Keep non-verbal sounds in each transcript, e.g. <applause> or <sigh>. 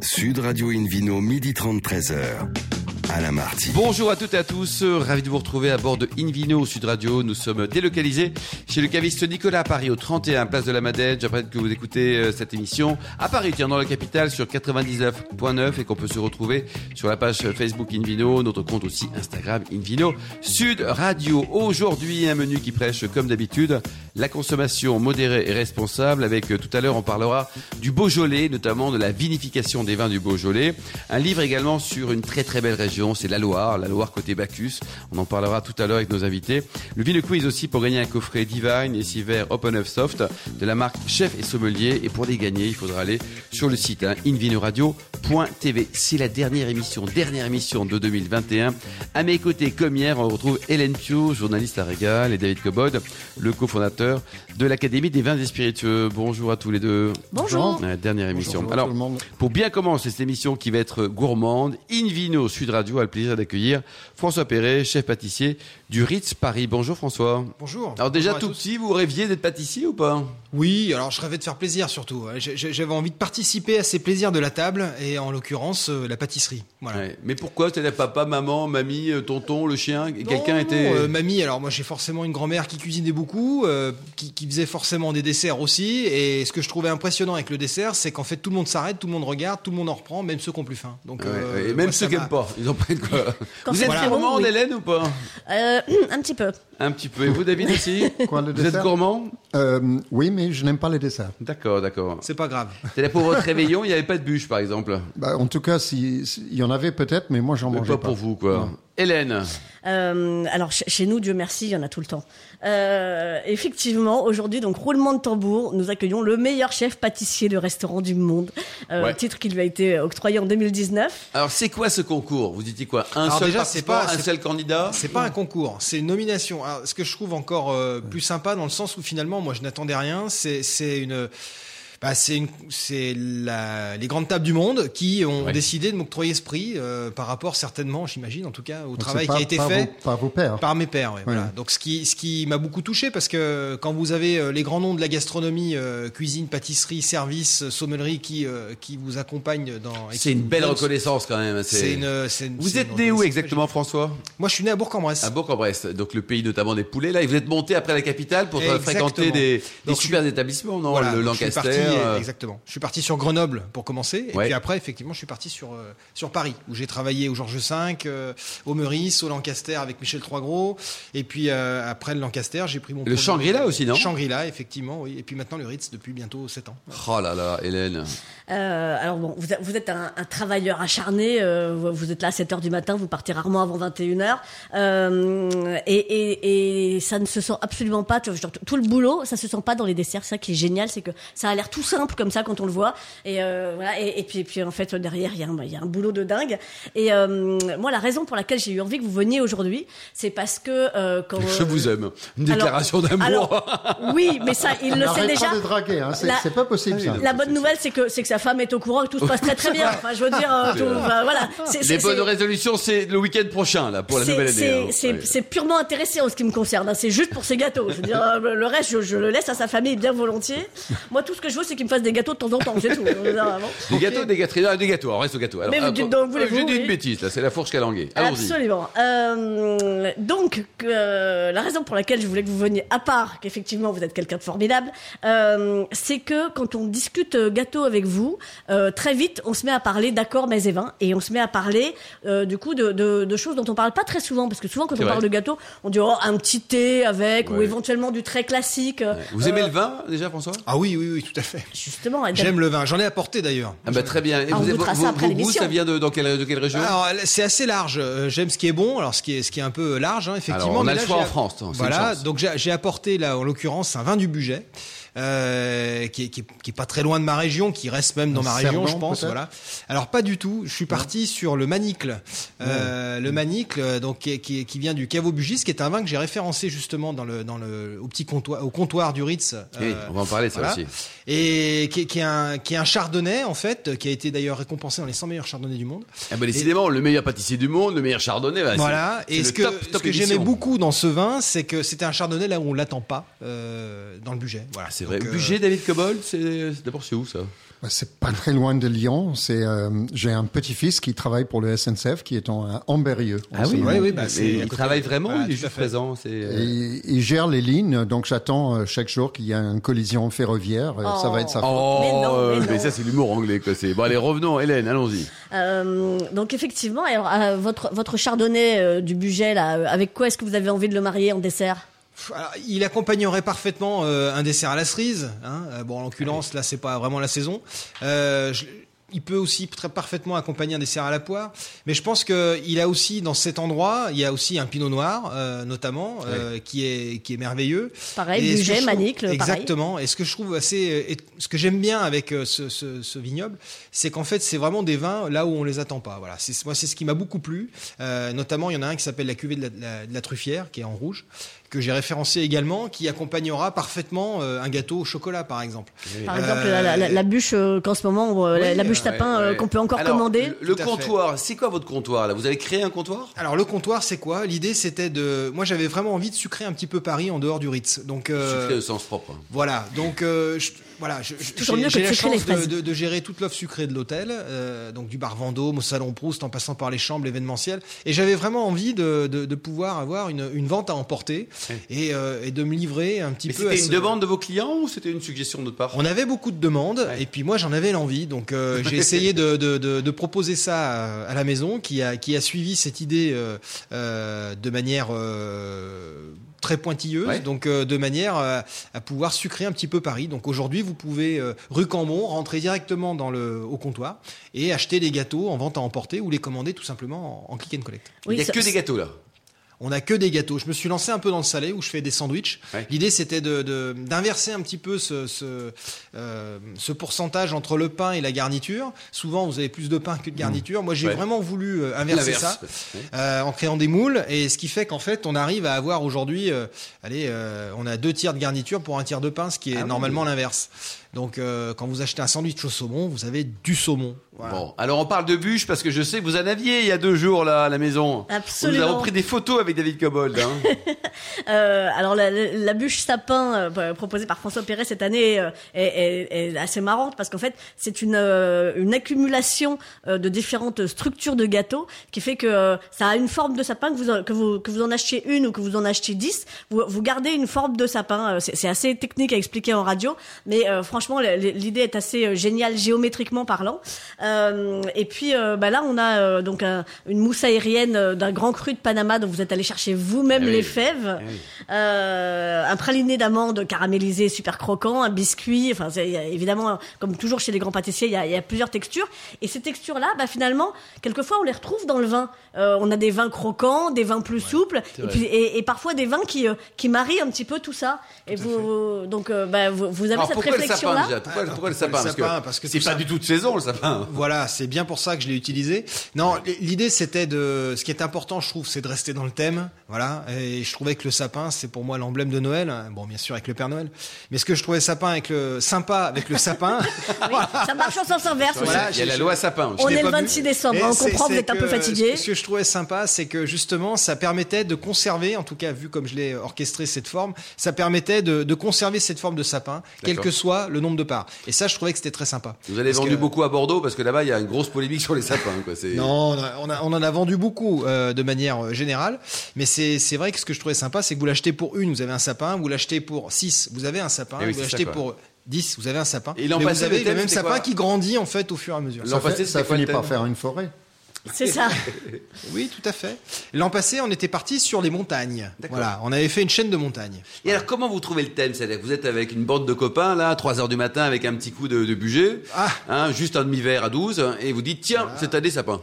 Sud Radio Invino, midi 30, 13h. Bonjour à toutes et à tous, ravi de vous retrouver à bord de Invino Sud Radio. Nous sommes délocalisés chez le caviste Nicolas à Paris, au 31 Place de la Madette. J'apprête que vous écoutez euh, cette émission à Paris, tiens, dans la capitale, sur 99.9 et qu'on peut se retrouver sur la page Facebook Invino, notre compte aussi Instagram Invino Sud Radio. Aujourd'hui, un menu qui prêche, comme d'habitude, la consommation modérée et responsable. Avec euh, tout à l'heure, on parlera du Beaujolais, notamment de la vinification des vins du Beaujolais. Un livre également sur une très très belle région c'est la Loire, la Loire côté Bacchus. On en parlera tout à l'heure avec nos invités. Le Vino Quiz aussi pour gagner un coffret Divine et Siver Open Up Soft de la marque Chef et Sommelier. Et pour les gagner, il faudra aller sur le site hein, invinoradio.tv. C'est la dernière émission, dernière émission de 2021. À mes côtés, comme hier, on retrouve Hélène Pio, journaliste à Régal, et David Cobod, le cofondateur de l'Académie des vins et spiritueux. Bonjour à tous les deux. Bonjour. La dernière émission. Alors, pour bien commencer cette émission qui va être gourmande, Invino Sud Radio a le plaisir d'accueillir François Perret, chef pâtissier du Ritz Paris. Bonjour François. Bonjour. Alors déjà tout petit, vous rêviez d'être pâtissier ou pas? Oui, alors je rêvais de faire plaisir surtout. J'avais envie de participer à ces plaisirs de la table et en l'occurrence euh, la pâtisserie. Voilà. Mais pourquoi C'était papa, maman, mamie, euh, tonton, le chien? Quelqu'un était euh, mamie. Alors moi j'ai forcément une grand-mère qui cuisinait beaucoup, qui, qui, faisait forcément des desserts aussi. Et ce que je trouvais impressionnant avec le dessert, c'est qu'en fait tout le monde s'arrête, tout le monde regarde, tout le monde en reprend, même ceux qui ont plus faim. Donc et même ceux qui n'aiment pas, ils ont pris de quoi. <laughs> vous êtes gourmand, Hélène ou pas? <clears throat> Un petit peu. Un petit peu. Et vous, David, aussi? Quoi, le Vous êtes gourmand? Euh, Oui, mais je n'aime pas les desserts. D'accord, d'accord. C'est pas grave. C'est pour votre réveillon, il n'y avait pas de bûche, par exemple bah, En tout cas, s'il si, y en avait peut-être, mais moi, j'en mangeais pas. Pas pour vous, quoi. Hélène euh, Alors, chez nous, Dieu merci, il y en a tout le temps. Euh, effectivement, aujourd'hui, donc roulement de tambour, nous accueillons le meilleur chef pâtissier de restaurant du monde, euh, ouais. titre qui lui a été octroyé en 2019. Alors, c'est quoi ce concours? Vous dites quoi? Un seul déjà, pas, un seul candidat? C'est pas un concours, c'est une nomination. Alors, ce que je trouve encore euh, plus sympa dans le sens où finalement, moi, je n'attendais rien. C'est une bah, c'est les grandes tables du monde qui ont décidé de m'octroyer ce prix euh, par rapport certainement, j'imagine en tout cas, au travail qui a été fait par vos pères. Par mes pères, Voilà. Donc ce qui, ce qui m'a beaucoup touché parce que quand vous avez euh, les grands noms de la gastronomie, euh, cuisine, pâtisserie, service, sommellerie qui, qui vous accompagnent dans. C'est une belle reconnaissance quand même. C'est une, Vous êtes né où exactement, François? Moi, je suis né à Bourg-en-Bresse. À Bourg-en-Bresse, donc le pays notamment des poulets. Là, et vous êtes monté après la capitale pour fréquenter des, des super établissements, non? Le Lancaster. Euh, exactement. Je suis parti sur Grenoble pour commencer, et puis après, effectivement, je suis parti sur euh, sur Paris, où j'ai travaillé au Georges V, euh, au Meurice, au Lancaster avec Michel Troisgros, et puis après le Lancaster, j'ai pris mon. Le Shangri-La aussi, non? Shangri-La, effectivement, oui. Et puis maintenant le Ritz depuis bientôt 7 ans. Oh là là, Hélène. alors bon, vous, êtes un, travailleur acharné, vous êtes là à 7 h du matin, vous partez rarement avant 21 h et, et, et, ça ne se sent absolument pas, tout le boulot, ça se sent pas dans les desserts. Ça qui est génial, c'est que ça a l'air tout simple comme ça quand on le voit. Et euh, voilà. Et, puis, puis en fait derrière il y, a un, y a un boulot de dingue. Et euh, moi la raison pour laquelle j'ai eu envie que vous veniez aujourd'hui, c'est parce que euh, quand je vous aime, une déclaration d'amour. oui, mais ça il le sait déjà. de draguer, hein. c'est pas possible. Ça. La bonne nouvelle c'est que c'est que sa femme est au courant que tout se passe très très bien. Enfin je veux dire, tout, voilà. Les bonnes résolutions c'est le week-end prochain là pour la nouvelle année. C'est hein. purement intéressé en ce qui me concerne. Hein. C'est juste pour ces gâteaux. Je veux dire le reste je, je, le laisse à sa famille bien volontiers. Moi tout ce que je veux c'est qu'il me fasse des gâteaux de temps en temps, c'est tout. des gâteaux, des gâteaux, des gâteaux. On reste au gâteau. Mais vous dites donc, voulez-vous J'ai dit une bêtise, là, c'est la fourche calanguée. Absolument. Euh, donc, euh, la raison pour laquelle je voulais que vous veniez, à part qu'effectivement vous êtes quelqu'un de formidable, euh, c'est que quand on discute gâteau avec vous, très vite, on se met à parler d'accords mais et vins, et on se met à parler, du coup, de, de, choses dont on parle pas très souvent, parce que souvent, quand on parle de gâteau, on dit, oh, un petit thé avec, ou éventuellement du très classique. Vous aimez le vin, déjà, François? Ah oui, oui, oui, tout à fait. Justement. J'aime le vin. J'en ai apporté d'ailleurs. Ah bah, très bien. Et vous, vos, goûts, ça vient de, dans quelle, de quelle région? Alors c'est assez large. Euh, j'aime ce qui est bon. Alors ce qui est, ce qui est un peu large, hein, effectivement. Alors, on a le choix en France. Voilà. Donc j'ai apporté là, en l'occurrence, un vin du budget. Euh, qui, est, qui, est, pas très loin de ma région, qui reste même dans ma région, je pense. Voilà. Alors pas du tout. Je suis parti sur le Manicle, euh, le Manicle, donc qui, qui, vient du Caveau Bugis, qui est un vin que j'ai référencé justement dans le dans le au petit comptoir, au comptoir du Ritz. oui, on va en parler ça aussi. Et qui, est un qui est un chardonnay en fait, qui a été d'ailleurs récompensé dans les 100 meilleurs chardonnays du monde. Ah bah décidément, le meilleur pâtissier du monde, le meilleur chardonnay. Bah, voilà. Et ce que, ce que j'aimais beaucoup dans ce vin, c'est que c'était un chardonnay là où on l'attend pas euh, dans le budget. Voilà. C'est vrai. Budget, David Cobol, c'est d'abord c'est où ça? Bah, c'est pas très loin de Lyon. C'est euh, j'ai un petit-fils qui travaille pour le SNCF, qui est en Amberieux. Ah oui, oui, oui. Bah, il travaille vraiment. il est juste présent. Euh... Il, gère les lignes, donc j'attends euh, chaque jour qu'il y ait une collision ferroviaire. Oh. Ça va être ça. Oh, mais, non, mais, ça c'est l'humour anglais. Quoi. Bon, allez, revenons, Hélène, allons-y. Euh, donc effectivement, alors votre votre chardonnay du budget là, avec quoi est-ce que vous avez envie de le marier en dessert? Il accompagnerait parfaitement euh, un dessert à la cerise. Hein. Euh, bon, en l'occurrence, là, c'est pas vraiment la saison. Euh, il peut aussi très parfaitement accompagner un dessert à la poire, mais je pense qu'il a aussi dans cet endroit, il y a aussi un pinot noir notamment qui est qui est merveilleux. Pareil, budget, manique, exactement. Et ce que je trouve assez, ce que j'aime bien avec ce, ce, ce vignoble, c'est qu'en fait c'est vraiment des vins là où on les attend pas. Voilà, c'est moi c'est ce qui m'a beaucoup plu. notamment, il y en a un qui s'appelle la cuvée de la, de la truffière, qui est en rouge, que j'ai référencé également, qui accompagnera parfaitement euh, un gâteau au chocolat, par exemple. Par exemple, la, bûche euh, qu'en ce moment, euh, la bûche tapin qu'on peut encore commander. Le, comptoir, c'est quoi votre comptoir là? Vous avez créé un comptoir? Alors le comptoir, c'est quoi? L'idée, c'était de, moi, j'avais vraiment envie de sucrer un petit peu Paris en dehors du Ritz. Donc sucrer au sens propre. Voilà. Donc je, voilà, j'ai la chance de, de, gérer toute l'offre sucrée de l'hôtel, euh, donc du bar Vendôme au salon Proust, en passant par les chambres, l'événementiel. Et j'avais vraiment envie de, de, pouvoir avoir une, une, vente à emporter et, euh, et, de me livrer un petit peu. C'était une demande de vos clients ou c'était une suggestion de notre part? On avait beaucoup de demandes et puis moi j'en avais l'envie, donc euh, j'ai <laughs> essayé de, de, proposer ça à, la maison, qui a qui a suivi cette idée euh, de manière très pointilleuse, donc euh, de manière euh, à pouvoir sucrer un petit peu Paris. Donc aujourd'hui, vous pouvez euh, rue Cambon rentrer directement dans le au comptoir et acheter des gâteaux en vente à emporter ou les commander tout simplement en, click and collect. Il n'y a que des gâteaux là on n'a que des gâteaux. Je me suis lancé un peu dans le salé où je fais des sandwichs. L'idée c'était de, d'inverser un petit peu ce, ce, euh, ce, pourcentage entre le pain et la garniture. Souvent vous avez plus de pain que de garniture. Moi j'ai vraiment voulu euh, inverser ça euh, en créant des moules et ce qui fait qu'en fait on arrive à avoir aujourd'hui, euh, allez, euh, on a deux tiers de garniture pour un tiers de pain, ce qui est ah normalement l'inverse. Donc quand vous achetez un sandwich au saumon, vous avez du saumon. Bon, alors on parle de bûche parce que je sais que vous en aviez il y a deux jours là à la maison. Absolument. Vous avez pris des photos avec David Cobold. Hein. <laughs> euh, alors la, la, bûche sapin euh, proposée par François Perret cette année euh, est, est, est, assez marrante parce qu'en fait c'est une, euh, une accumulation de différentes structures de gâteaux qui fait que ça a une forme de sapin que vous, que vous, que vous en achetiez une ou que vous en achetiez dix, vous, vous gardez une forme de sapin. C'est assez technique à expliquer en radio, mais franchement l'idée est assez géniale géométriquement parlant. Euh, et puis euh, bah là, on a euh, donc une mousse aérienne d'un grand cru de Panama dont vous êtes allé chercher vous-même eh les fèves, eh un praliné d'amande caramélisé super croquant, un biscuit. Enfin, évidemment, comme toujours chez les grands pâtissiers, il y a, y a, plusieurs textures. Et ces textures-là, bah, finalement, quelquefois, on les retrouve dans le vin. on a des vins croquants, des vins plus souples, et, puis, et, parfois des vins qui, qui marient un petit peu tout ça. et vous, donc, bah, vous, vous, avez cette réflexion-là. Pourquoi, pourquoi, le sapin, Parce que, c'est pas du tout de saison le sapin. Voilà, c'est bien pour ça que je l'ai utilisé. Non, l'idée c'était de. Ce qui est important, je trouve, c'est de rester dans le thème. Voilà. Et je trouvais que le sapin, c'est pour moi l'emblème de Noël. Bon, bien sûr avec le Père Noël, mais ce que je trouvais sapin avec le sympa avec le sapin. <laughs> oui, <laughs> ça marche en sens inverse. Voilà, il y a la loi sapin. On est le 26 décembre. on comprend, vous êtes un peu fatigué. Ce que je trouvais sympa, c'est que justement, ça permettait de conserver, en tout cas vu comme je l'ai orchestré cette forme, ça permettait de, de, conserver cette forme de sapin, quel que soit le nombre de parts. Et ça, je trouvais que c'était très sympa. Vous avez vendu beaucoup à Bordeaux parce que là-bas, il y a une grosse polémique sur les sapins. Quoi. Non, on, a, on, en a vendu beaucoup euh, de manière euh, générale, mais c'est vrai que ce que je trouvais sympa, c'est que vous l'achetez pour une, vous avez un sapin, vous l'achetez pour six, vous avez un sapin, eh vous l'achetez pour 10, vous avez un sapin. Et mais vous avez le même sapin qui grandit en fait au fur et à mesure. Ça, fait, ça finit par faire une forêt. C'est ça. <laughs> oui, tout à fait. L'an passé, on était parti sur les montagnes. Voilà, on avait fait une chaîne de montagnes. Et alors, comment vous trouvez le thème C'est-à-dire que vous êtes avec une bande de copains, là, à 3 heures du matin, avec un petit coup de, budget, ah. hein, juste un demi-verre à 12, et vous dites, tiens, cette année, ça peint.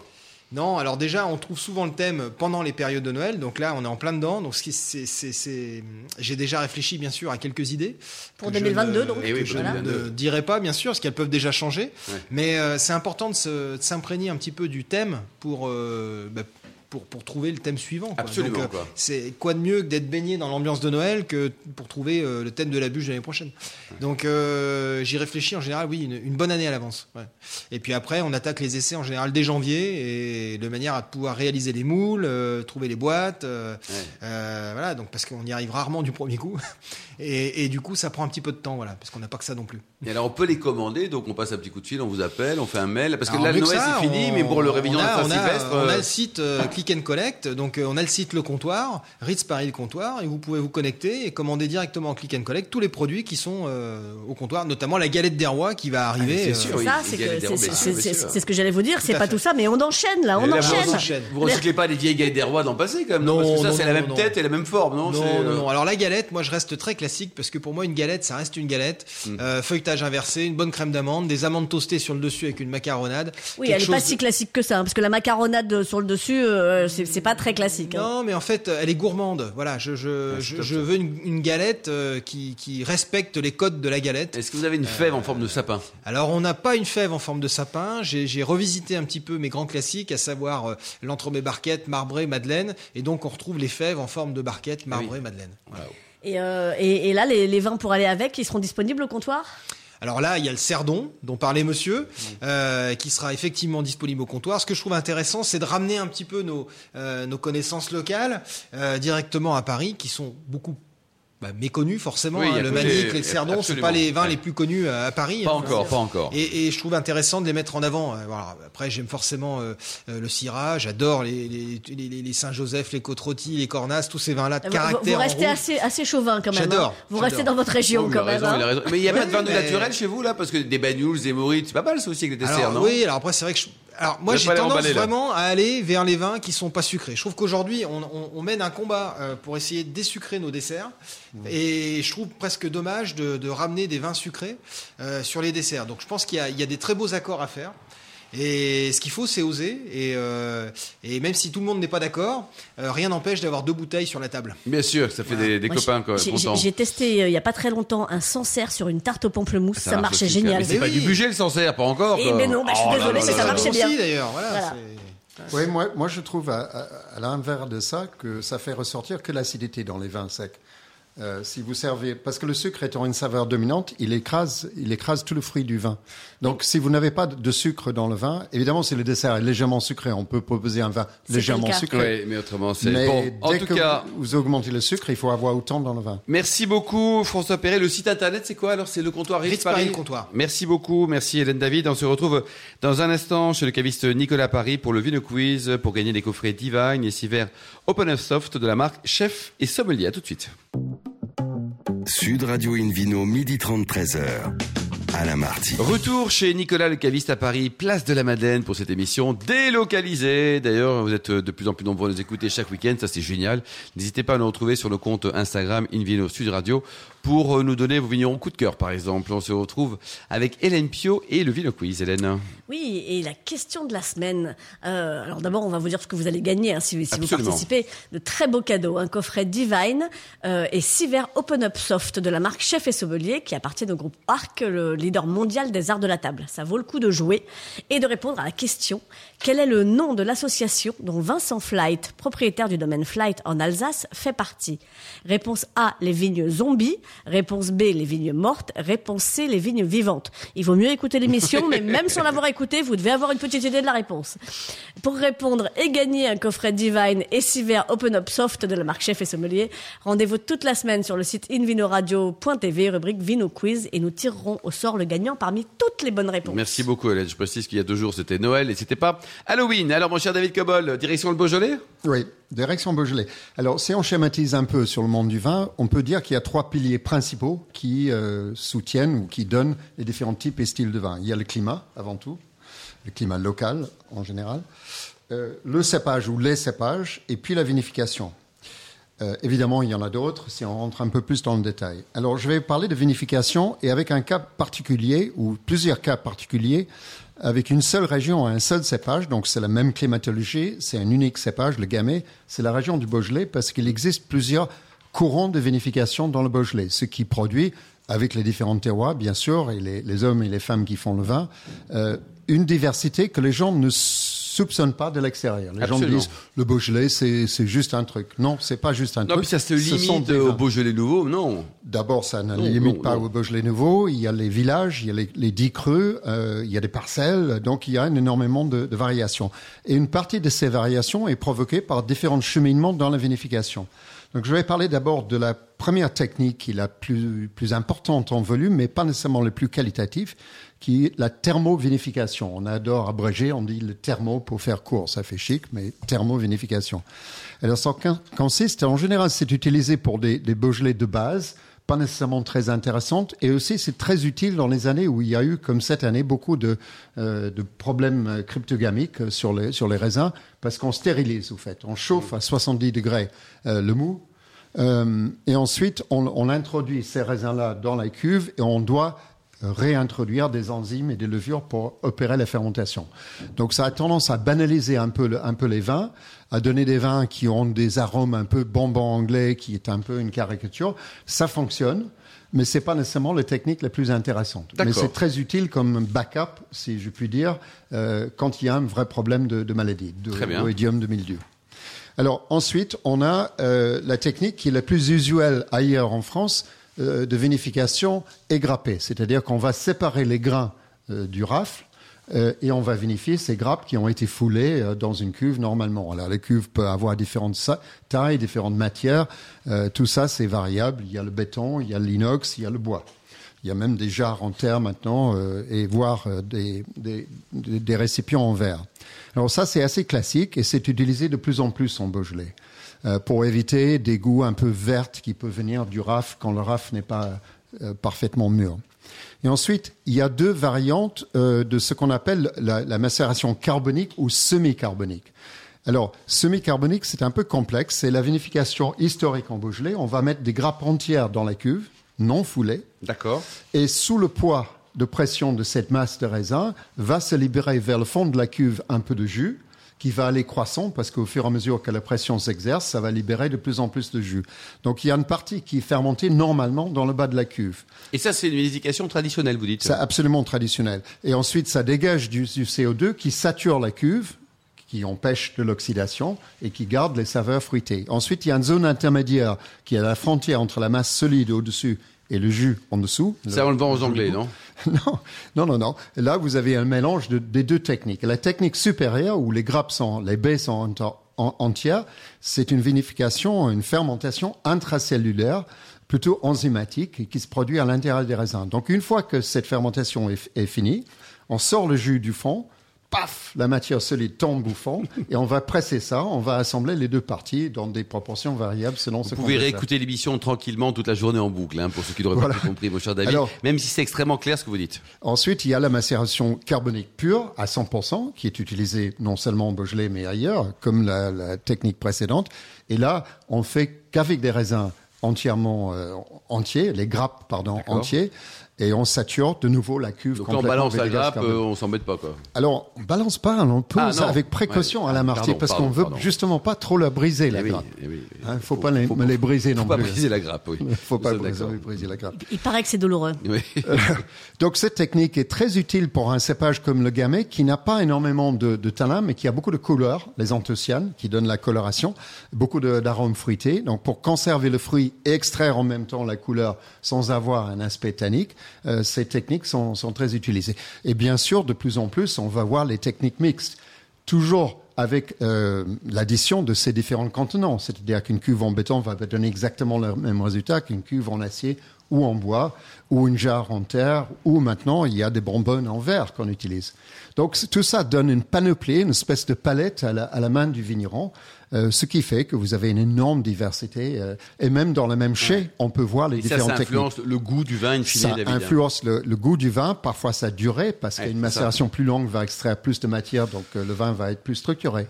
Non, alors déjà, on trouve souvent le thème pendant les périodes de Noël. Donc là, on est en plein dedans. Donc, c'est, j'ai déjà réfléchi, bien sûr, à quelques idées. Pour 2022, donc. Et oui, je ne dirai pas, bien sûr, parce qu'elles peuvent déjà changer. Mais euh, c'est important de, s'imprégner un petit peu du thème pour, euh, bah, pour, pour trouver le thème suivant. Quoi. Absolument. Donc, euh, c'est quoi de mieux que d'être baigné dans l'ambiance de Noël que pour trouver euh, le thème de la bûche l'année prochaine. Donc euh, j'y réfléchis en général, oui, une, une bonne année à l'avance. Ouais. Et puis après, on attaque les essais en général dès janvier et de manière à pouvoir réaliser les moules, euh, trouver les boîtes. voilà, donc parce qu'on y arrive rarement du premier coup. <laughs> Et, et du coup, ça prend un petit peu de temps, voilà, parce qu'on n'a pas que ça non plus. Et alors on peut les commander, donc on passe un petit coup de fil, on vous appelle, on fait un mail, parce que là Noël c'est fini, on- mais pour le réveillon on de on Saint-Sylvestre, on a le site Click and Collect, donc euh, on a le site Le Comptoir, Ritz Paris Le Comptoir, et vous pouvez vous connecter et commander directement en Click and Collect tous les produits qui sont euh, au comptoir, notamment la galette des rois qui va arriver. c'est euh, sûr, C'est oui, c'est ce que j'allais vous dire. C'est pas fait. tout ça, mais on enchaîne là, on là, enchaîne. Vous recyclez pas les vieilles gallettes des rois dans le passé quand même, non, Non, Parce que ça non, c'est la même non. tête et la même forme, non Non, non, non. Alors la galette, moi je reste très classique parce que pour moi une galette, ça reste une galette. Mm. Euh, feuilletage inversé, une bonne crème d'amande, des amandes toastées sur le dessus avec une macaronade. Oui, elle est pas si classique que ça, hein, parce que la macaronade sur le dessus, euh, c'est pas très classique. hein. Non, mais en fait, elle est gourmande. Voilà, je, je, je, je veux une, une galette euh, qui, qui respecte les codes de la galette. Est-ce que vous avez une fève en forme de sapin? Alors, on n'a pas une fève en forme de sapin. J'ai j'ai revisité un petit peu mes grands classiques, à savoir euh, l'entremets barquette, marbré, madeleine. Et donc, on retrouve les fèves en forme de barquette, marbré, madeleine. Et, euh, et, et là, les, les vins pour aller avec, ils seront disponibles au comptoir? Alors là, il y a le cerdon dont parlait monsieur, euh, qui sera effectivement disponible au comptoir. Ce que je trouve intéressant, c'est de ramener un petit peu nos, euh, nos connaissances locales euh, directement à Paris, qui sont beaucoup bah, méconnues forcément. Oui, hein. il y a Le Manic, les- le Cerdon, c'est absolument. pas les vins Ouais. les plus connus à, à Paris. Pas hein. encore, pas encore. Et, et je trouve intéressant de les mettre en avant. Euh, Voilà. Après, j'aime forcément euh, euh, le Syrah, j'adore les, les, les, Saint-Joseph, les Côte-Rôtis, les Cornasses, tous ces vins-là de vous, caractère. vous restez assez, assez chauvin quand même. J'adore, hein. Vous j'adore. restez dans votre région Oh, quand même. raison, il a hein. Mais il n'y a pas de vin mais- naturel chez vous là Parce que des bagnoles, des morites, c'est pas mal ça aussi avec les desserts, Alors, non Oui, alors après, c'est vrai que je... Alors, moi, j'ai tendance vraiment à aller vers les vins qui sont pas sucrés. Je trouve qu'aujourd'hui, on, on- on mène un combat euh, pour essayer de désucrer nos desserts. Et je trouve presque dommage de, de ramener des vins sucrés euh, sur les desserts. Donc, je pense qu'il y a des très beaux accords à faire. Et ce qu'il faut, c'est oser. Et, euh, et même si tout le monde n'est pas d'accord, euh, rien n'empêche d'avoir deux bouteilles sur la table. Bien sûr, ça fait des, des Moi, copains quoi, j'ai- testé euh, il y a pas très longtemps un Sancerre sur une tarte au pamplemousse, ça, marche marchait aussi, génial. Mais c'est Mais pas oui. du budget le Sancerre, pas encore. Eh ben non, bah, je suis Oh là mais ça là. marchait bien. d'ailleurs. Voilà, Voilà. c'est- Oui, moi, moi je trouve à, à- à l'inverse de ça que ça fait ressortir que l'acidité dans les vins secs. Euh, si vous servez, parce que le sucre étant une saveur dominante, il écrase, il écrase tout le fruit du vin. Donc, si vous n'avez pas de- sucre dans le vin, évidemment, si le dessert est légèrement sucré, on peut proposer un vin légèrement sucré. Oui, mais autrement c'est bon. En dès tout que cas, vous, vous augmentez le sucre, il faut avoir autant dans le vin. Merci beaucoup François Perret. Le site internet, c'est quoi alors? C'est le comptoir Ritz Ritz Paris, le comptoir. Merci beaucoup, merci Hélène David. On se retrouve dans un instant chez le caviste Nicolas Paris pour le Vino Quiz pour gagner les coffrets Divine et Siver Open Up Soft de la marque Chef et Sommelier. À tout de suite. Sud Radio Invino, midi 30, 13h. Alain Marty. Retour chez Nicolas le caviste à Paris, place de la Madeleine pour cette émission délocalisée. D'ailleurs, vous êtes de plus en plus nombreux à nous écouter chaque week-end, ça c'est génial. N'hésitez pas à nous retrouver sur le compte Instagram Invino Sud Radio pour euh, nous donner vos vignerons coup de cœur par exemple. On se retrouve avec Hélène Pio et le Vino Quiz. Hélène. Oui, et la question de la semaine. Euh, alors d'abord, on va vous dire ce que vous allez gagner hein, si, si vous participez. De très beaux cadeaux, un coffret Divine euh, et six verres Open Up Soft de la marque Chef et Sommelier qui appartient au groupe Arc, le leader mondial des arts de la table. Ça vaut le coup de jouer et de répondre à la question quel est le nom de l'association dont Vincent Flight, propriétaire du domaine Flight en Alsace, fait partie? Réponse A, les vignes zombies. Réponse B, les vignes mortes. Réponse C, les vignes vivantes. Il vaut mieux écouter l'émission, mais <laughs> même sans l'avoir écoutée, vous devez avoir une petite idée de la réponse. Pour répondre et gagner un coffret Divine et six verres Open Up Soft de la marque Chef et Sommelier, rendez-vous toute la semaine sur le site invinoradio.tv, rubrique Vino Quiz, et nous tirerons au sort le gagnant parmi toutes les bonnes réponses. Merci beaucoup Hélène. Je précise qu'il y a deux jours c'était Noël et c'était pas Halloween. Alors mon cher David Cobol, direction le Beaujolais? Oui, direction Beaujolais. Alors, si on schématise un peu sur le monde du vin, on peut dire qu'il y a trois piliers principaux qui euh, soutiennent ou qui donnent les différents types et styles de vin. Il y a le climat, avant tout, le climat local en général, euh, le cépage ou les cépages, et puis la vinification. Euh, évidemment, il y en a d'autres si on rentre un peu plus dans le détail. Alors, je vais parler de vinification et avec un cas particulier ou plusieurs cas particuliers avec une seule région, un seul cépage. Donc, c'est la même climatologie, c'est un unique cépage, le Gamay. C'est la région du Beaujolais parce qu'il existe plusieurs courants de vinification dans le Beaujolais, ce qui produit, avec les différents terroirs, bien sûr, et les, hommes et les femmes qui font le vin, euh, une diversité que les gens ne soupçonnent pas de l'extérieur. Les gens disent le Beaujolais, c'est juste un truc. Non, c'est pas juste un non, truc. Non, puis ça se limite au Beaujolais nouveau, non D'abord, ça ne limite pas au Beaujolais nouveau. Il y a les villages, il y a les, les dix creux, euh, il y a des parcelles, donc il y a énormément de, de variations. Et une partie de ces variations est provoquée par différents cheminements dans la vinification. Donc, je vais parler d'abord de la première technique qui est la plus, plus importante en volume, mais pas nécessairement le plus qualitatif, qui est la thermovinification. On adore abréger, on dit le thermo pour faire court, ça fait chic, mais thermovinification. Alors, ça consiste, en général, c'est utilisé pour des, des de base, pas nécessairement très intéressantes. Et aussi, c'est très utile dans les années où il y a eu, comme cette année, beaucoup de, euh, problèmes cryptogamiques sur les, sur les raisins, parce qu'on stérilise, au fait. On chauffe à 70 degrés euh, le mou. Euh, et ensuite, on, on introduit ces raisins-là dans la cuve et on doit réintroduire des enzymes et des levures pour opérer la fermentation. Donc ça a tendance à banaliser un peu, un peu les vins, à donner des vins qui ont des arômes un peu bonbon anglais, qui est un peu une caricature. Ça fonctionne, mais c'est pas nécessairement la technique la plus intéressante. Mais c'est très utile comme backup, si je puis dire, euh, quand il y a un vrai problème de, de maladie, de oïdium de mildiou. Alors ensuite, on a euh, la technique qui est la plus usuelle ailleurs en France, euh, de vinification est grappée, c'est-à-dire qu'on va séparer les grains euh, du rafle euh, et on va vinifier ces grappes qui ont été foulées dans une cuve normalement. Alors la cuve peut avoir différentes tailles, différentes matières, tout ça c'est variable. Il y a le béton, il y a l'inox, il y a le bois. Il y a même des jarres en terre maintenant et voire des, des, des récipients en verre. Alors ça c'est assez classique et c'est utilisé de plus en plus en Beaujolais. Euh, pour éviter des goûts un peu vertes qui peuvent venir du raf quand le raf n'est pas euh, parfaitement mûr. Et ensuite, il y a deux variantes euh, de ce qu'on appelle la, la, macération carbonique ou semi-carbonique. Alors, semi-carbonique, c'est un peu complexe. C'est la vinification historique en Beaujolais. On va mettre des grappes entières dans la cuve, non foulées. D'accord. Et sous le poids de pression de cette masse de raisin, va se libérer vers le fond de la cuve un peu de jus qui va aller croissant parce qu'au fur et à mesure que la pression s'exerce, ça va libérer de plus en plus de jus. Donc il y a une partie qui est fermentée normalement dans le bas de la cuve. Et ça, c'est une vinification traditionnelle, vous dites C'est absolument traditionnel. Et ensuite, ça dégage du, du CO2 qui sature la cuve qui empêche de l'oxydation et qui garde les saveurs fruitées. Ensuite, il y a une zone intermédiaire qui est à la frontière entre la masse solide au-dessus et le jus en dessous. Ça, on le vend aux Anglais, non <laughs> Non, non, non, non. Là, vous avez un mélange de, des deux techniques. La technique supérieure, où les grappes sont, les baies sont entières, c'est une vinification, une fermentation intracellulaire, plutôt enzymatique, qui se produit à l'intérieur des raisins. Donc, une fois que cette fermentation est, est finie, on sort le jus du fond, paf, la matière solide tombe au fond, <laughs> et on va presser ça, on va assembler les deux parties dans des proportions variables selon vous ce qu'on Vous pouvez réécouter l'émission tranquillement toute la journée en boucle, hein, pour ceux qui n'auraient voilà. pas compris, mon cher David, Alors, même si c'est extrêmement clair ce que vous dites. Ensuite, il y a la macération carbonique pure à 100%, qui est utilisée non seulement en Beaujolais, mais ailleurs, comme la, la technique précédente. Et là, on fait qu'avec des raisins entièrement euh, entiers, les grappes, pardon, entiers, et on sature de nouveau la cuve. Donc là, on balance la grappe, euh, on s'embête pas quoi. Alors, on balance pas, on pose ah, avec précaution ouais. à la martyre parce qu'on veut pardon. justement pas trop la briser la eh grappe. Oui, eh hein, faut pas les, faut, les briser faut non pas plus. briser la grappe, oui. <laughs> faut pas briser, briser, la grappe. Il paraît que c'est douloureux. <laughs> Oui. <laughs> Donc cette technique est très utile pour un cépage comme le gamay qui n'a pas énormément de, de tanin mais qui a beaucoup de couleurs, les anthocyanes qui donnent la coloration, beaucoup d'arômes fruités. Donc pour conserver le fruit et extraire en même temps la couleur sans avoir un aspect tannique, euh, ces techniques sont, très utilisées. Et bien sûr, de plus en plus, on va voir les techniques mixtes. Toujours avec euh, l'addition de ces différents contenants. C'est-à-dire qu'une cuve en béton va donner exactement le même résultat qu'une cuve en acier ou en bois, ou une jarre en terre, ou maintenant il y a des bonbonnes en verre qu'on utilise. Donc tout ça donne une panoplie, une espèce de palette à la main du vigneron, euh, ce qui fait que vous avez une énorme diversité. Euh, et même dans le même chai, on peut voir les et différentes ça, ça techniques. influence le goût du vin, in fine, Ça influence le, le, goût du vin, parfois sa durée, parce Ouais, qu'une macération plus longue va extraire plus de matière, donc euh, le vin va être plus structuré.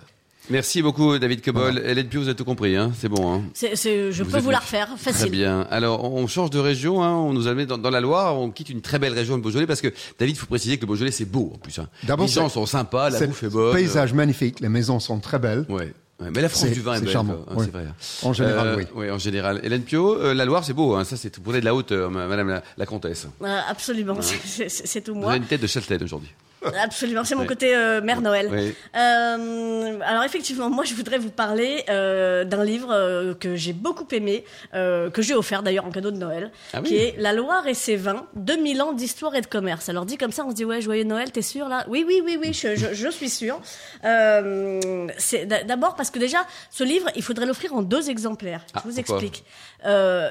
Merci beaucoup, David Cobol. Hélène Pio, vous avez tout compris, hein c'est bon. Hein je Vous peux vous la refaire, Très facile. bien. Alors, on change de région. Hein. On nous a mis dans, dans la Loire. On quitte une très belle région, le Beaujolais, parce que David, il faut préciser que le Beaujolais, c'est beau en plus. Hein. D'abord, Les gens c'est- sont sympas, la bouffe est bonne. paysage magnifique, les maisons sont très belles. Ouais. Ouais, mais la France du vin est, c'est belle, charmant. Hein, oui. c'est vrai. En général, oui. Oui, en général. Hélène Pio, euh, la Loire, c'est beau. Hein. Ça, c'est pour de la hauteur, ma- Madame la, la comtesse. Euh, absolument, <laughs> c'est- c'est tout Vous moi. avez une tête de Châtelaine aujourd'hui. Absolument, c'est mon côté euh, Mère Noël. Euh, alors effectivement, moi je voudrais vous parler euh, d'un livre euh, que j'ai beaucoup aimé, euh, que j'ai offert d'ailleurs en cadeau de Noël, Ah oui. qui est La Loire et ses vins, 2000 ans d'histoire et de commerce. Alors dit comme ça, on se dit ouais, joyeux Noël, t'es sûr là? Oui, oui, oui, oui, je, je, je suis sûr. Euh, c'est d'abord parce que déjà, ce livre, il faudrait l'offrir en deux exemplaires. Ah, je vous pourquoi? explique. Euh,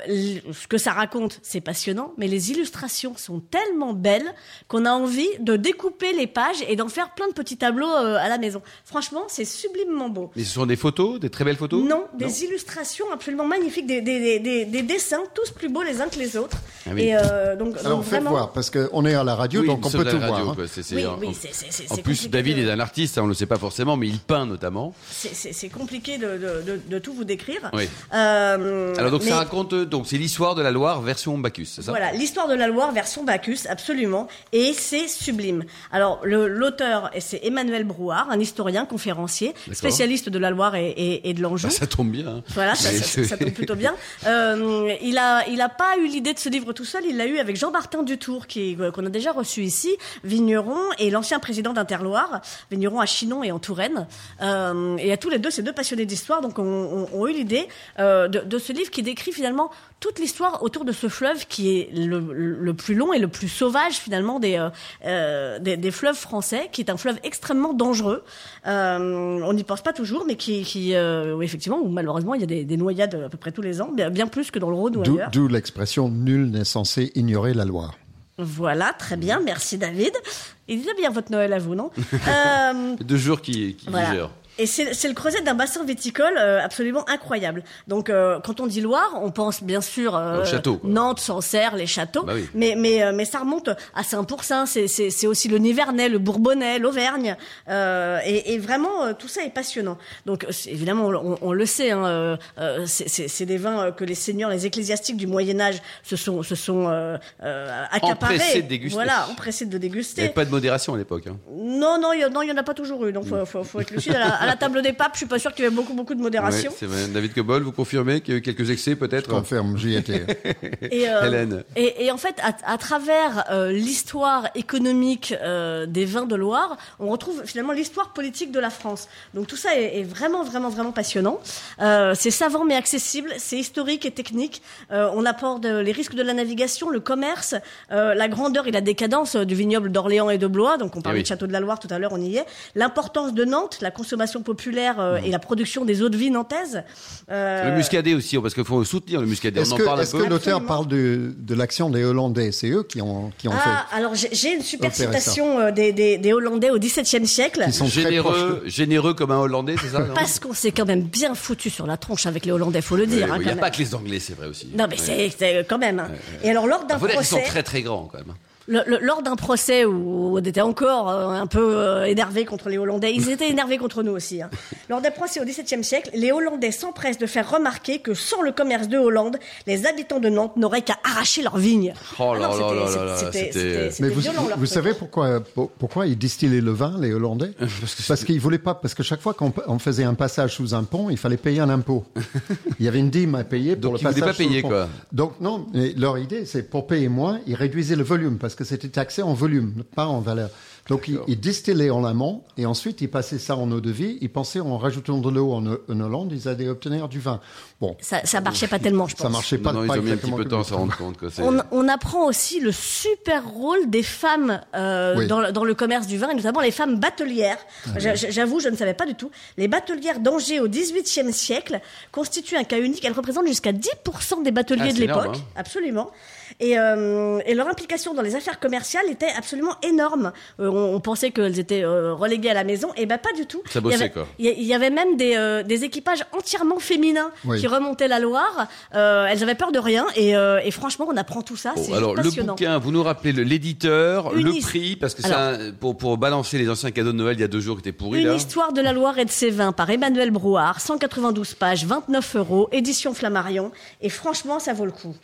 ce que ça raconte, c'est passionnant, mais les illustrations sont tellement belles qu'on a envie de découper les pages et d'en faire plein de petits tableaux euh, à la maison. Franchement, c'est sublimement beau. Mais ce sont des photos, des très belles photos? Non, des illustrations absolument magnifiques, des, des, des, des, des dessins tous plus beaux les uns que les autres. Ah oui. Et euh, donc, Alors, donc faites vraiment. voir, parce qu'on est à la radio, Oui, donc on peut tout radio, voir. hein. quoi. C'est- c'est- Oui, en- oui, c'est- c'est- c'est- En c'est plus, David de- est un artiste, hein, on ne le sait pas forcément, mais il peint notamment. C'est- C'est c'est compliqué de, de, de, de tout vous décrire. Oui. Euh, Alors donc mais- ça raconte, donc c'est l'histoire de la Loire version Bacchus, c'est ça? Voilà, l'histoire de la Loire version Bacchus, absolument, et c'est sublime. Alors l'auteur, c'est Emmanuel Brouard, un historien, conférencier, spécialiste de la Loire et, et, et de l'Anjou. Bah, Ça tombe bien. hein. Voilà, ça, tombe plutôt bien. <laughs> Euh, il a, il a pas eu l'idée de ce livre tout seul. Il l'a eu avec Jean-Martin Dutour, qui euh, qu'on a déjà reçu ici, vigneron et l'ancien président d'Interloire, vigneron à Chinon et en Touraine. Euh, et à tous les deux, ces deux passionnés d'histoire, donc ont, ont- ont eu l'idée euh, de, de ce livre qui décrit finalement toute l'histoire autour de ce fleuve qui est le, le plus long et le plus sauvage finalement des, euh, euh, des, des fleuves français, qui est un fleuve extrêmement dangereux. Euh, on n'y pense pas toujours, mais qui, qui euh, oui, effectivement, où malheureusement il y a des, des noyades à peu près tous les ans, bien, bien plus que dans le Rhône ou D'où ailleurs. d'où l'expression nul n'est censé ignorer la Loire. Voilà, très bien, merci David. Il est bien votre Noël à vous, non? <laughs> Euh, Deux jours qui, qui Voilà. Et c'est le creuset d'un bassin viticole euh, absolument incroyable. Donc, euh, quand on dit Loire, on pense bien sûr euh, Au château, quoi. Nantes, Sancerre, les châteaux. Bah oui. Mais mais euh, mais ça remonte à Saint-Pourçain. C'est c'est c'est aussi le Nivernais, le Bourbonnais, l'Auvergne. Euh, et, et vraiment, euh, tout ça est passionnant. Donc, évidemment, on, on le sait. Hein, c'est- des vins que les seigneurs, les ecclésiastiques du Moyen Âge se sont se sont euh, euh, accaparés. Empressés de déguster. Voilà, empressés de Il n'y déguster. avait pas de modération à l'époque. hein. Non, non, il y, a- non, il y en a pas toujours eu. Donc, faut, faut, faut être lucide. À la, <laughs> à la table des papes, je suis pas sûr qu'il y ait beaucoup, beaucoup de modération. Ouais, c'est vrai. David Cobol, vous confirmez qu'il y a eu quelques excès peut-être Confirme, j'y étais. <laughs> Et, euh, Hélène. Et, et en fait, à, à travers euh, l'histoire économique euh, des vins de Loire, on retrouve finalement l'histoire politique de la France. Donc tout ça est, est vraiment, vraiment, vraiment passionnant. Euh, c'est savant mais accessible, c'est historique et technique. Euh, on apporte euh, les risques de la navigation, le commerce, euh, la grandeur et la décadence euh, du vignoble d'Orléans et de Blois. Donc on parlait oui. de Château de la Loire tout à l'heure, on y est. L'importance de Nantes, la consommation populaire euh, et la production des eaux de vie nantaises. Euh, Le muscadet aussi, parce qu'il faut soutenir le muscadet. Est-ce On en que, parle un est-ce peu. que l'auteur parle de, de l'action des Hollandais? C'est eux qui ont, qui ont Ah, alors j'ai j'ai une super citation euh, des, des, des Hollandais au XVIIe siècle. fait. Qui sont Généreux, généreux comme un Hollandais, c'est ça non? Parce qu'on s'est quand même bien foutu sur la tronche avec les Hollandais, faut le dire. Hein, Il n'y a même. pas que les Anglais, c'est vrai aussi. Non mais Ouais. c'est- c'est quand même. hein. Et alors lors d'un dire qu'ils sont procès, très très grands quand même. Le- le- lors d'un procès où on était encore euh, un peu euh, énervés contre les Hollandais, ils étaient énervés contre nous aussi. hein. <laughs> Lors des procès au XVIIe siècle, les Hollandais s'empressent de faire remarquer que sans le commerce de Hollande, les habitants de Nantes n'auraient qu'à arracher leurs vignes. Oh Ah là là c'était- vous, violent, leur vous truc. savez pourquoi, pour- pourquoi ils distillaient le vin, les Hollandais <laughs> Parce qu'ils voulaient pas, parce que chaque fois qu'on on faisait un passage sous un pont, il fallait payer un impôt. <laughs> Il y avait une dîme à payer pour Donc, le ils voulaient passage pas sous payer, le pont. quoi. Donc non, mais leur idée, c'est pour payer moins, ils réduisaient le volume parce que c'était taxé en volume, pas en valeur. Donc ils, ils distillaient en amont et ensuite ils passaient ça en eau de vie. Ils pensaient en rajoutant de l'eau en, en Hollande, ils allaient obtenir du vin. Bon, Ça, ça marchait pas tellement, je pense. ça marchait pas. Non, non, pas ils ont mis un petit peu de temps à s'en rendre compte. C'est- On, on apprend aussi le super rôle des femmes euh, Oui. dans, le- dans le commerce du vin, et notamment les femmes batelières. J'a- J'avoue, je ne savais pas du tout. Les batelières d'Angers au XVIIIe siècle constituent un cas unique. Elles représentent jusqu'à 10% des bateliers Ah, de l'époque. hein. Absolument. Et, euh, et leur implication dans les affaires commerciales était absolument énorme. Euh, on, on pensait qu'elles étaient euh, reléguées à la maison, et ben pas du tout. Ça Il y bossait, avait- quoi. Il y, avait même des, euh, des équipages entièrement féminins Oui. qui remontaient la Loire. Euh, elles avaient peur de rien, et, euh, et franchement, on apprend tout ça. Bon, c'est alors le passionnant. bouquin, vous nous rappelez le- l'éditeur, Une le prix, parce que un- pour, pour balancer les anciens cadeaux de Noël il y a deux jours qui étaient pourris Une là. histoire de la Loire et de ses vins par Emmanuel Brouard, 192 pages, 29 euros, édition Flammarion. Et franchement, ça vaut le coup.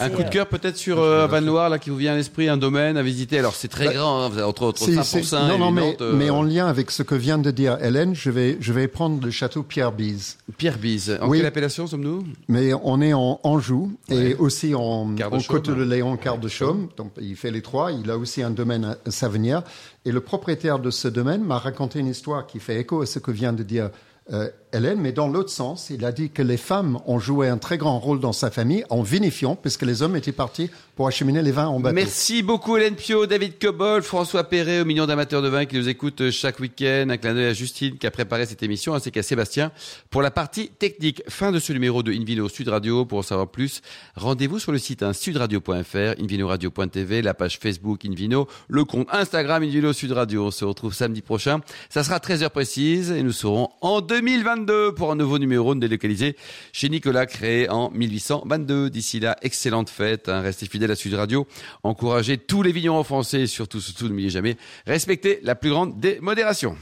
Un coup de cœur peut-être sur euh, Van Loire, là, qui vous vient à l'esprit, un domaine à visiter. Alors c'est très bah, grand, hein, entre, 5 Non, non, mais, euh, mais, en lien avec ce que vient de dire Hélène, je vais, je vais prendre le château Pierre-Bise. Pierre-Bise. En quelle appellation sommes-nous? Mais on est en Anjou et aussi en, en Côte de Léon, quart de Chaume. Donc il fait les trois. Il a aussi un domaine à Savenière. Et le propriétaire de ce domaine m'a raconté une histoire qui fait écho à ce que vient de dire euh, Hélène, mais dans l'autre sens, il a dit que les femmes ont joué un très grand rôle dans sa famille en vinifiant, puisque les hommes étaient partis pour acheminer les vins en bateau. Merci beaucoup Hélène Pio, David Cobol, François Perret, au million d'amateurs de vin qui nous écoutent chaque week-end. Un clin d'œil à Justine qui a préparé cette émission, ainsi qu'à Sébastien pour la partie technique. Fin de ce numéro de Invino Sud Radio. Pour en savoir plus, rendez-vous sur le site hein, sudradio.fr, invinoradio.tv, la page Facebook Invino, le compte Instagram Invino Sud Radio. On se retrouve samedi prochain. Ça sera 13h précise et nous serons en 2022 pour un nouveau numéro délocalisé chez Nicolas, créé en 1822. D'ici là, excellente fête. Hein. Restez fidèles à Sud Radio. Encouragez tous les vignerons français et surtout, surtout, n'oubliez jamais, respectez la plus grande des modérations.